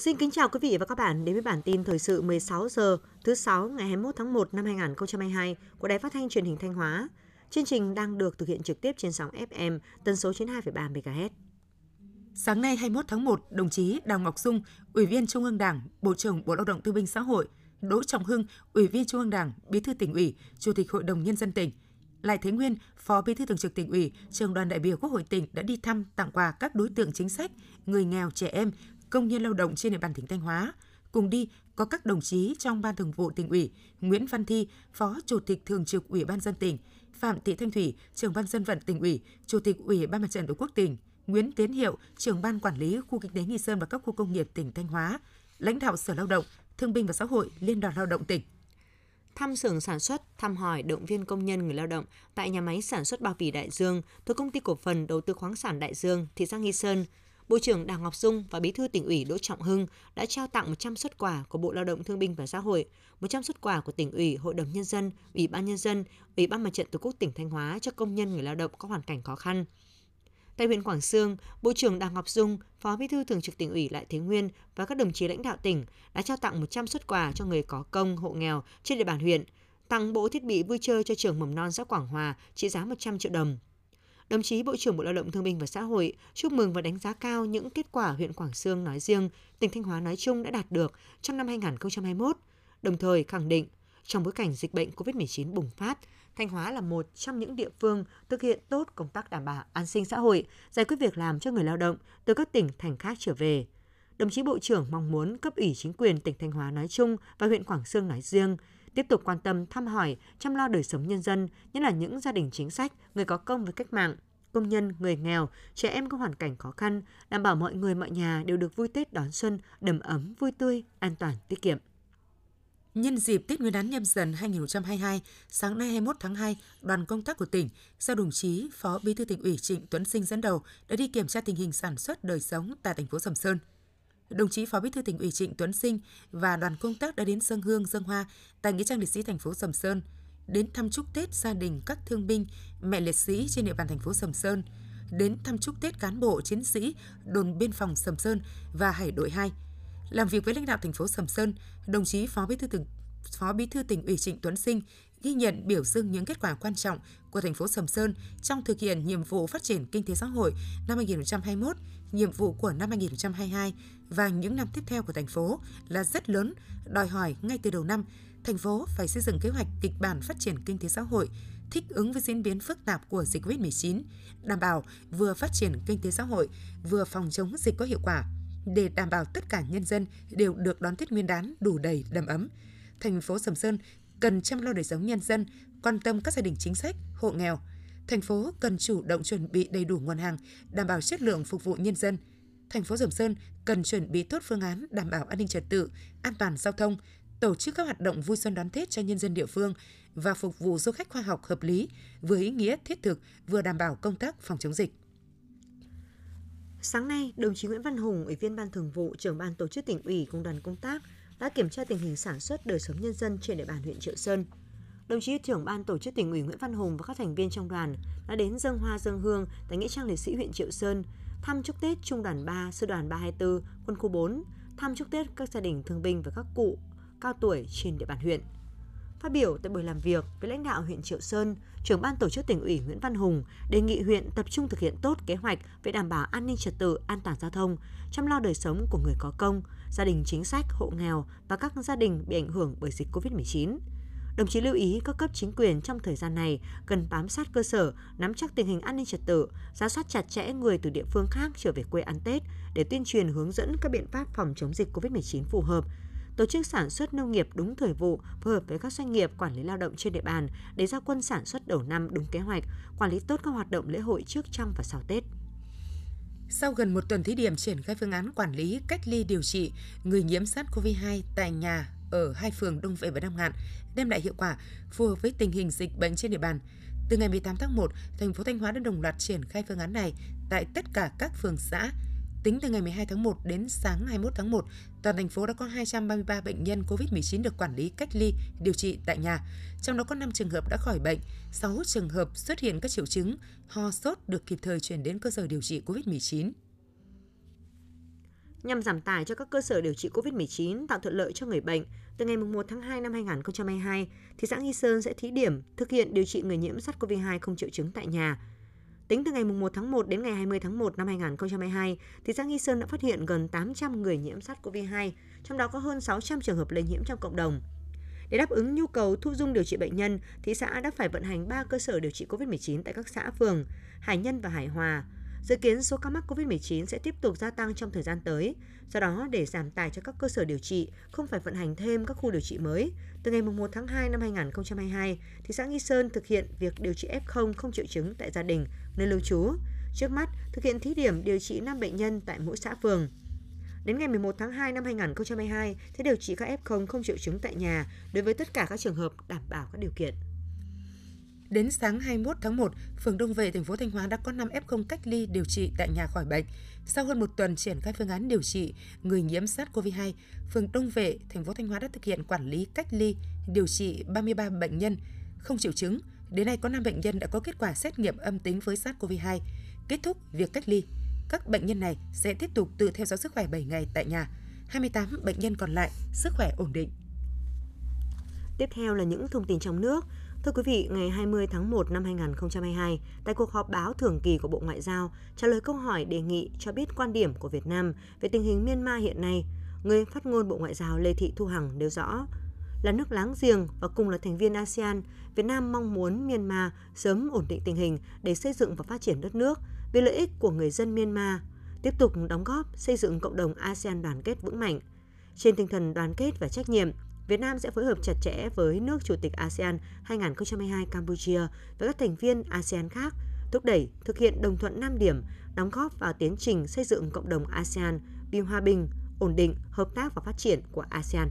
Xin kính chào quý vị và các bạn đến với bản tin thời sự 16 giờ thứ 6 ngày 21 tháng 1 năm 2022 của Đài Phát thanh Truyền hình Thanh Hóa. Chương trình đang được thực hiện trực tiếp trên sóng FM tần số 92,3 MHz. Sáng nay 21 tháng 1, đồng chí Đào Ngọc Dung, Ủy viên Trung ương Đảng, Bộ trưởng Bộ Lao động Thương binh Xã hội, Đỗ Trọng Hưng, Ủy viên Trung ương Đảng, Bí thư tỉnh ủy, Chủ tịch Hội đồng nhân dân tỉnh, Lại Thế Nguyên, Phó Bí thư Thường trực tỉnh ủy, Trường đoàn đại biểu Quốc hội tỉnh đã đi thăm tặng quà các đối tượng chính sách, người nghèo, trẻ em, công nhân lao động trên địa bàn tỉnh Thanh Hóa. Cùng đi có các đồng chí trong Ban Thường vụ tỉnh ủy, Nguyễn Văn Thi, Phó Chủ tịch Thường trực Ủy ban dân tỉnh, Phạm Thị Thanh Thủy, Trưởng ban dân vận tỉnh ủy, Chủ tịch Ủy ban Mặt trận Tổ quốc tỉnh, Nguyễn Tiến Hiệu, Trưởng ban quản lý khu kinh tế Nghi Sơn và các khu công nghiệp tỉnh Thanh Hóa, lãnh đạo Sở Lao động, Thương binh và Xã hội, Liên đoàn Lao động tỉnh. Thăm xưởng sản xuất, thăm hỏi động viên công nhân người lao động tại nhà máy sản xuất bao bì Đại Dương thuộc công ty cổ phần đầu tư khoáng sản Đại Dương, thị xã Nghi Sơn. Bộ trưởng Đào Ngọc Dung và Bí thư tỉnh ủy Đỗ Trọng Hưng đã trao tặng 100 xuất quà của Bộ Lao động Thương binh và Xã hội, 100 xuất quà của tỉnh ủy, Hội đồng nhân dân, Ủy ban nhân dân, Ủy ban Mặt trận Tổ quốc tỉnh Thanh Hóa cho công nhân người lao động có hoàn cảnh khó khăn. Tại huyện Quảng Sương, Bộ trưởng Đào Ngọc Dung, Phó Bí thư Thường trực tỉnh ủy Lại Thế Nguyên và các đồng chí lãnh đạo tỉnh đã trao tặng 100 xuất quà cho người có công, hộ nghèo trên địa bàn huyện, tặng bộ thiết bị vui chơi cho trường mầm non xã Quảng Hòa trị giá 100 triệu đồng. Đồng chí Bộ trưởng Bộ Lao động Thương binh và Xã hội chúc mừng và đánh giá cao những kết quả huyện Quảng Sương nói riêng, tỉnh Thanh Hóa nói chung đã đạt được trong năm 2021, đồng thời khẳng định trong bối cảnh dịch bệnh COVID-19 bùng phát, Thanh Hóa là một trong những địa phương thực hiện tốt công tác đảm bảo an sinh xã hội, giải quyết việc làm cho người lao động từ các tỉnh thành khác trở về. Đồng chí Bộ trưởng mong muốn cấp ủy chính quyền tỉnh Thanh Hóa nói chung và huyện Quảng Sương nói riêng tiếp tục quan tâm thăm hỏi, chăm lo đời sống nhân dân, nhất là những gia đình chính sách, người có công với cách mạng, công nhân, người nghèo, trẻ em có hoàn cảnh khó khăn, đảm bảo mọi người mọi nhà đều được vui Tết đón xuân, đầm ấm, vui tươi, an toàn, tiết kiệm. Nhân dịp Tết Nguyên đán nhâm dần 2022, sáng nay 21 tháng 2, đoàn công tác của tỉnh do đồng chí Phó Bí thư tỉnh ủy Trịnh Tuấn Sinh dẫn đầu đã đi kiểm tra tình hình sản xuất đời sống tại thành phố Sầm Sơn. Đồng chí Phó Bí thư tỉnh ủy Trịnh Tuấn Sinh và đoàn công tác đã đến dân hương dân hoa tại nghĩa trang liệt sĩ thành phố Sầm Sơn, đến thăm chúc Tết gia đình các thương binh, mẹ liệt sĩ trên địa bàn thành phố Sầm Sơn, đến thăm chúc Tết cán bộ chiến sĩ đồn biên phòng Sầm Sơn và Hải đội 2 làm việc với lãnh đạo thành phố Sầm Sơn, đồng chí Phó Bí thư tỉnh Phó Bí thư tỉnh ủy Trịnh Tuấn Sinh ghi nhận biểu dương những kết quả quan trọng của thành phố Sầm Sơn trong thực hiện nhiệm vụ phát triển kinh tế xã hội năm 2021, nhiệm vụ của năm 2022 và những năm tiếp theo của thành phố là rất lớn, đòi hỏi ngay từ đầu năm, thành phố phải xây dựng kế hoạch kịch bản phát triển kinh tế xã hội thích ứng với diễn biến phức tạp của dịch COVID-19, đảm bảo vừa phát triển kinh tế xã hội, vừa phòng chống dịch có hiệu quả để đảm bảo tất cả nhân dân đều được đón Tết Nguyên đán đủ đầy đầm ấm. Thành phố Sầm Sơn cần chăm lo đời sống nhân dân, quan tâm các gia đình chính sách, hộ nghèo. Thành phố cần chủ động chuẩn bị đầy đủ nguồn hàng, đảm bảo chất lượng phục vụ nhân dân. Thành phố Sầm Sơn cần chuẩn bị tốt phương án đảm bảo an ninh trật tự, an toàn giao thông, tổ chức các hoạt động vui xuân đón Tết cho nhân dân địa phương và phục vụ du khách khoa học hợp lý vừa ý nghĩa thiết thực vừa đảm bảo công tác phòng chống dịch. Sáng nay, đồng chí Nguyễn Văn Hùng, Ủy viên Ban Thường vụ, trưởng ban tổ chức tỉnh ủy cùng đoàn công tác đã kiểm tra tình hình sản xuất đời sống nhân dân trên địa bàn huyện Triệu Sơn. Đồng chí trưởng ban tổ chức tỉnh ủy Nguyễn Văn Hùng và các thành viên trong đoàn đã đến dân hoa dân hương tại nghĩa trang liệt sĩ huyện Triệu Sơn, thăm chúc Tết Trung đoàn 3, Sư đoàn 324, quân khu 4, thăm chúc Tết các gia đình thương binh và các cụ cao tuổi trên địa bàn huyện. Phát biểu tại buổi làm việc với lãnh đạo huyện Triệu Sơn, trưởng ban tổ chức tỉnh ủy Nguyễn Văn Hùng đề nghị huyện tập trung thực hiện tốt kế hoạch về đảm bảo an ninh trật tự, an toàn giao thông, chăm lo đời sống của người có công, gia đình chính sách, hộ nghèo và các gia đình bị ảnh hưởng bởi dịch COVID-19. Đồng chí lưu ý các cấp chính quyền trong thời gian này cần bám sát cơ sở, nắm chắc tình hình an ninh trật tự, giám soát chặt chẽ người từ địa phương khác trở về quê ăn Tết để tuyên truyền hướng dẫn các biện pháp phòng chống dịch COVID-19 phù hợp, tổ chức sản xuất nông nghiệp đúng thời vụ, phối hợp với các doanh nghiệp quản lý lao động trên địa bàn để ra quân sản xuất đầu năm đúng kế hoạch, quản lý tốt các hoạt động lễ hội trước, trong và sau Tết. Sau gần một tuần thí điểm triển khai phương án quản lý cách ly điều trị người nhiễm SARS-CoV-2 tại nhà ở hai phường Đông Vệ và Nam Ngạn đem lại hiệu quả phù hợp với tình hình dịch bệnh trên địa bàn. Từ ngày 18 tháng 1, thành phố Thanh Hóa đã đồng loạt triển khai phương án này tại tất cả các phường xã, Tính từ ngày 12 tháng 1 đến sáng 21 tháng 1, toàn thành phố đã có 233 bệnh nhân COVID-19 được quản lý cách ly, điều trị tại nhà. Trong đó có 5 trường hợp đã khỏi bệnh, 6 trường hợp xuất hiện các triệu chứng ho sốt được kịp thời chuyển đến cơ sở điều trị COVID-19. nhằm giảm tải cho các cơ sở điều trị COVID-19 tạo thuận lợi cho người bệnh. Từ ngày 1 tháng 2 năm 2022, thị xã Nghi Sơn sẽ thí điểm thực hiện điều trị người nhiễm SARS-CoV-2 không triệu chứng tại nhà. Tính từ ngày 1 tháng 1 đến ngày 20 tháng 1 năm 2022, thị xã Nghi Sơn đã phát hiện gần 800 người nhiễm SARS-CoV-2, trong đó có hơn 600 trường hợp lây nhiễm trong cộng đồng. Để đáp ứng nhu cầu thu dung điều trị bệnh nhân, thị xã đã phải vận hành 3 cơ sở điều trị COVID-19 tại các xã phường Hải Nhân và Hải Hòa. Dự kiến số ca mắc COVID-19 sẽ tiếp tục gia tăng trong thời gian tới. Do đó, để giảm tài cho các cơ sở điều trị, không phải vận hành thêm các khu điều trị mới, từ ngày 1 tháng 2 năm 2022, thị xã Nghi Sơn thực hiện việc điều trị F0 không triệu chứng tại gia đình, nơi lưu trú. Trước mắt, thực hiện thí điểm điều trị 5 bệnh nhân tại mỗi xã phường. Đến ngày 11 tháng 2 năm 2022, sẽ điều trị các F0 không triệu chứng tại nhà đối với tất cả các trường hợp đảm bảo các điều kiện. Đến sáng 21 tháng 1, phường Đông Vệ, thành phố Thanh Hóa đã có 5 F0 cách ly điều trị tại nhà khỏi bệnh. Sau hơn một tuần triển khai phương án điều trị người nhiễm SARS-CoV-2, phường Đông Vệ, thành phố Thanh Hóa đã thực hiện quản lý cách ly điều trị 33 bệnh nhân không triệu chứng. Đến nay có 5 bệnh nhân đã có kết quả xét nghiệm âm tính với SARS-CoV-2. Kết thúc việc cách ly, các bệnh nhân này sẽ tiếp tục tự theo dõi sức khỏe 7 ngày tại nhà. 28 bệnh nhân còn lại sức khỏe ổn định. Tiếp theo là những thông tin trong nước. Thưa quý vị, ngày 20 tháng 1 năm 2022, tại cuộc họp báo thường kỳ của Bộ Ngoại giao, trả lời câu hỏi đề nghị cho biết quan điểm của Việt Nam về tình hình Myanmar hiện nay, người phát ngôn Bộ Ngoại giao Lê Thị Thu Hằng nêu rõ, là nước láng giềng và cùng là thành viên ASEAN, Việt Nam mong muốn Myanmar sớm ổn định tình hình để xây dựng và phát triển đất nước vì lợi ích của người dân Myanmar, tiếp tục đóng góp xây dựng cộng đồng ASEAN đoàn kết vững mạnh. Trên tinh thần đoàn kết và trách nhiệm, Việt Nam sẽ phối hợp chặt chẽ với nước Chủ tịch ASEAN 2022 Campuchia và các thành viên ASEAN khác, thúc đẩy thực hiện đồng thuận 5 điểm, đóng góp vào tiến trình xây dựng cộng đồng ASEAN vì hòa bình, ổn định, hợp tác và phát triển của ASEAN.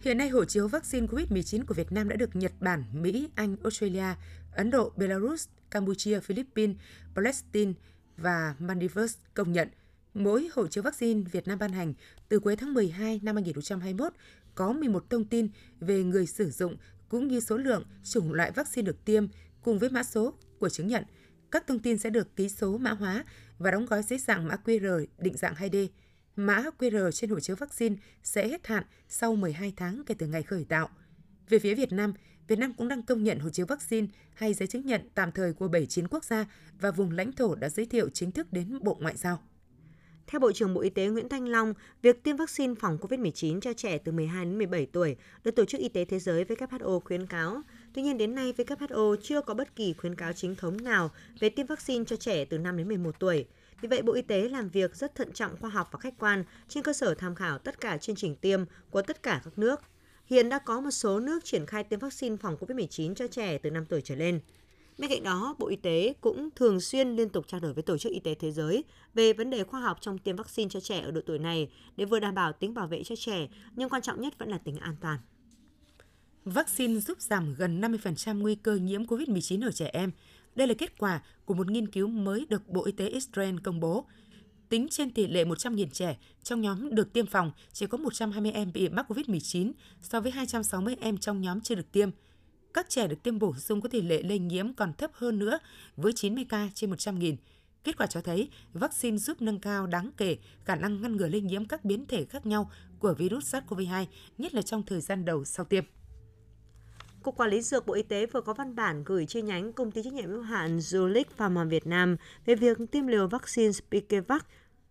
Hiện nay, hộ chiếu vaccine COVID-19 của Việt Nam đã được Nhật Bản, Mỹ, Anh, Australia, Ấn Độ, Belarus, Campuchia, Philippines, Palestine và Maldives công nhận. Mỗi hộ chiếu vaccine Việt Nam ban hành từ cuối tháng 12 năm 2021 có 11 thông tin về người sử dụng cũng như số lượng, chủng loại vaccine được tiêm cùng với mã số của chứng nhận. Các thông tin sẽ được ký số mã hóa và đóng gói dưới dạng mã QR định dạng 2D. Mã QR trên hộ chiếu vaccine sẽ hết hạn sau 12 tháng kể từ ngày khởi tạo. Về phía Việt Nam, Việt Nam cũng đang công nhận hộ chiếu vaccine hay giấy chứng nhận tạm thời của 79 quốc gia và vùng lãnh thổ đã giới thiệu chính thức đến Bộ Ngoại giao. Theo Bộ trưởng Bộ Y tế Nguyễn Thanh Long, việc tiêm vaccine phòng COVID-19 cho trẻ từ 12 đến 17 tuổi được Tổ chức Y tế Thế giới WHO khuyến cáo. Tuy nhiên đến nay WHO chưa có bất kỳ khuyến cáo chính thống nào về tiêm vaccine cho trẻ từ 5 đến 11 tuổi. Vì vậy, Bộ Y tế làm việc rất thận trọng khoa học và khách quan trên cơ sở tham khảo tất cả chương trình tiêm của tất cả các nước. Hiện đã có một số nước triển khai tiêm vaccine phòng COVID-19 cho trẻ từ 5 tuổi trở lên. Bên cạnh đó, Bộ Y tế cũng thường xuyên liên tục trao đổi với Tổ chức Y tế Thế giới về vấn đề khoa học trong tiêm vaccine cho trẻ ở độ tuổi này để vừa đảm bảo tính bảo vệ cho trẻ, nhưng quan trọng nhất vẫn là tính an toàn. Vaccine giúp giảm gần 50% nguy cơ nhiễm COVID-19 ở trẻ em. Đây là kết quả của một nghiên cứu mới được Bộ Y tế Israel công bố. Tính trên tỷ lệ 100.000 trẻ, trong nhóm được tiêm phòng chỉ có 120 em bị mắc COVID-19 so với 260 em trong nhóm chưa được tiêm – các trẻ được tiêm bổ sung có tỷ lệ lây nhiễm còn thấp hơn nữa với 90 ca trên 100.000. Kết quả cho thấy vaccine giúp nâng cao đáng kể khả năng ngăn ngừa lây nhiễm các biến thể khác nhau của virus SARS-CoV-2, nhất là trong thời gian đầu sau tiêm. Cục Quản lý Dược Bộ Y tế vừa có văn bản gửi chi nhánh công ty trách nhiệm hữu hạn Zulik Pharma Việt Nam về việc tiêm liều vaccine Spikevac,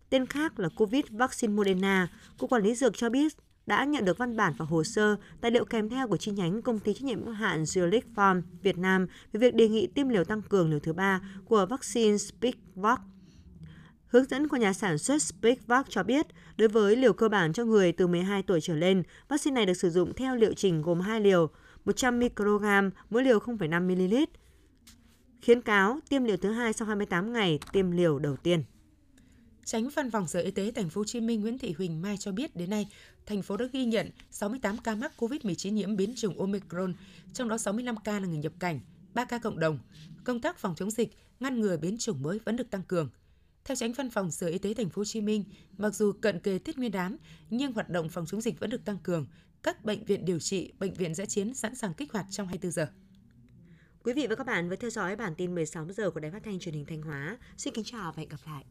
tên khác là COVID vaccine Moderna. Cục Quản lý Dược cho biết đã nhận được văn bản và hồ sơ, tài liệu kèm theo của chi nhánh công ty trách nhiệm hữu hạn Zulik Farm Việt Nam về việc đề nghị tiêm liều tăng cường liều thứ ba của vaccine Spikevac. Hướng dẫn của nhà sản xuất Spikevac cho biết, đối với liều cơ bản cho người từ 12 tuổi trở lên, vaccine này được sử dụng theo liệu trình gồm 2 liều, 100 microgram, mỗi liều 0,5 ml. Khuyến cáo tiêm liều thứ hai sau 28 ngày, tiêm liều đầu tiên. Tránh Văn phòng Sở Y tế Thành phố Hồ Chí Minh Nguyễn Thị Huỳnh Mai cho biết đến nay, thành phố đã ghi nhận 68 ca mắc COVID-19 nhiễm biến chủng Omicron, trong đó 65 ca là người nhập cảnh, 3 ca cộng đồng. Công tác phòng chống dịch, ngăn ngừa biến chủng mới vẫn được tăng cường. Theo Tránh Văn phòng Sở Y tế Thành phố Hồ Chí Minh, mặc dù cận kề Tết Nguyên đán, nhưng hoạt động phòng chống dịch vẫn được tăng cường. Các bệnh viện điều trị, bệnh viện giã chiến sẵn sàng kích hoạt trong 24 giờ. Quý vị và các bạn vừa theo dõi bản tin 16 giờ của Đài Phát thanh Truyền hình Thanh Hóa. Xin kính chào và hẹn gặp lại.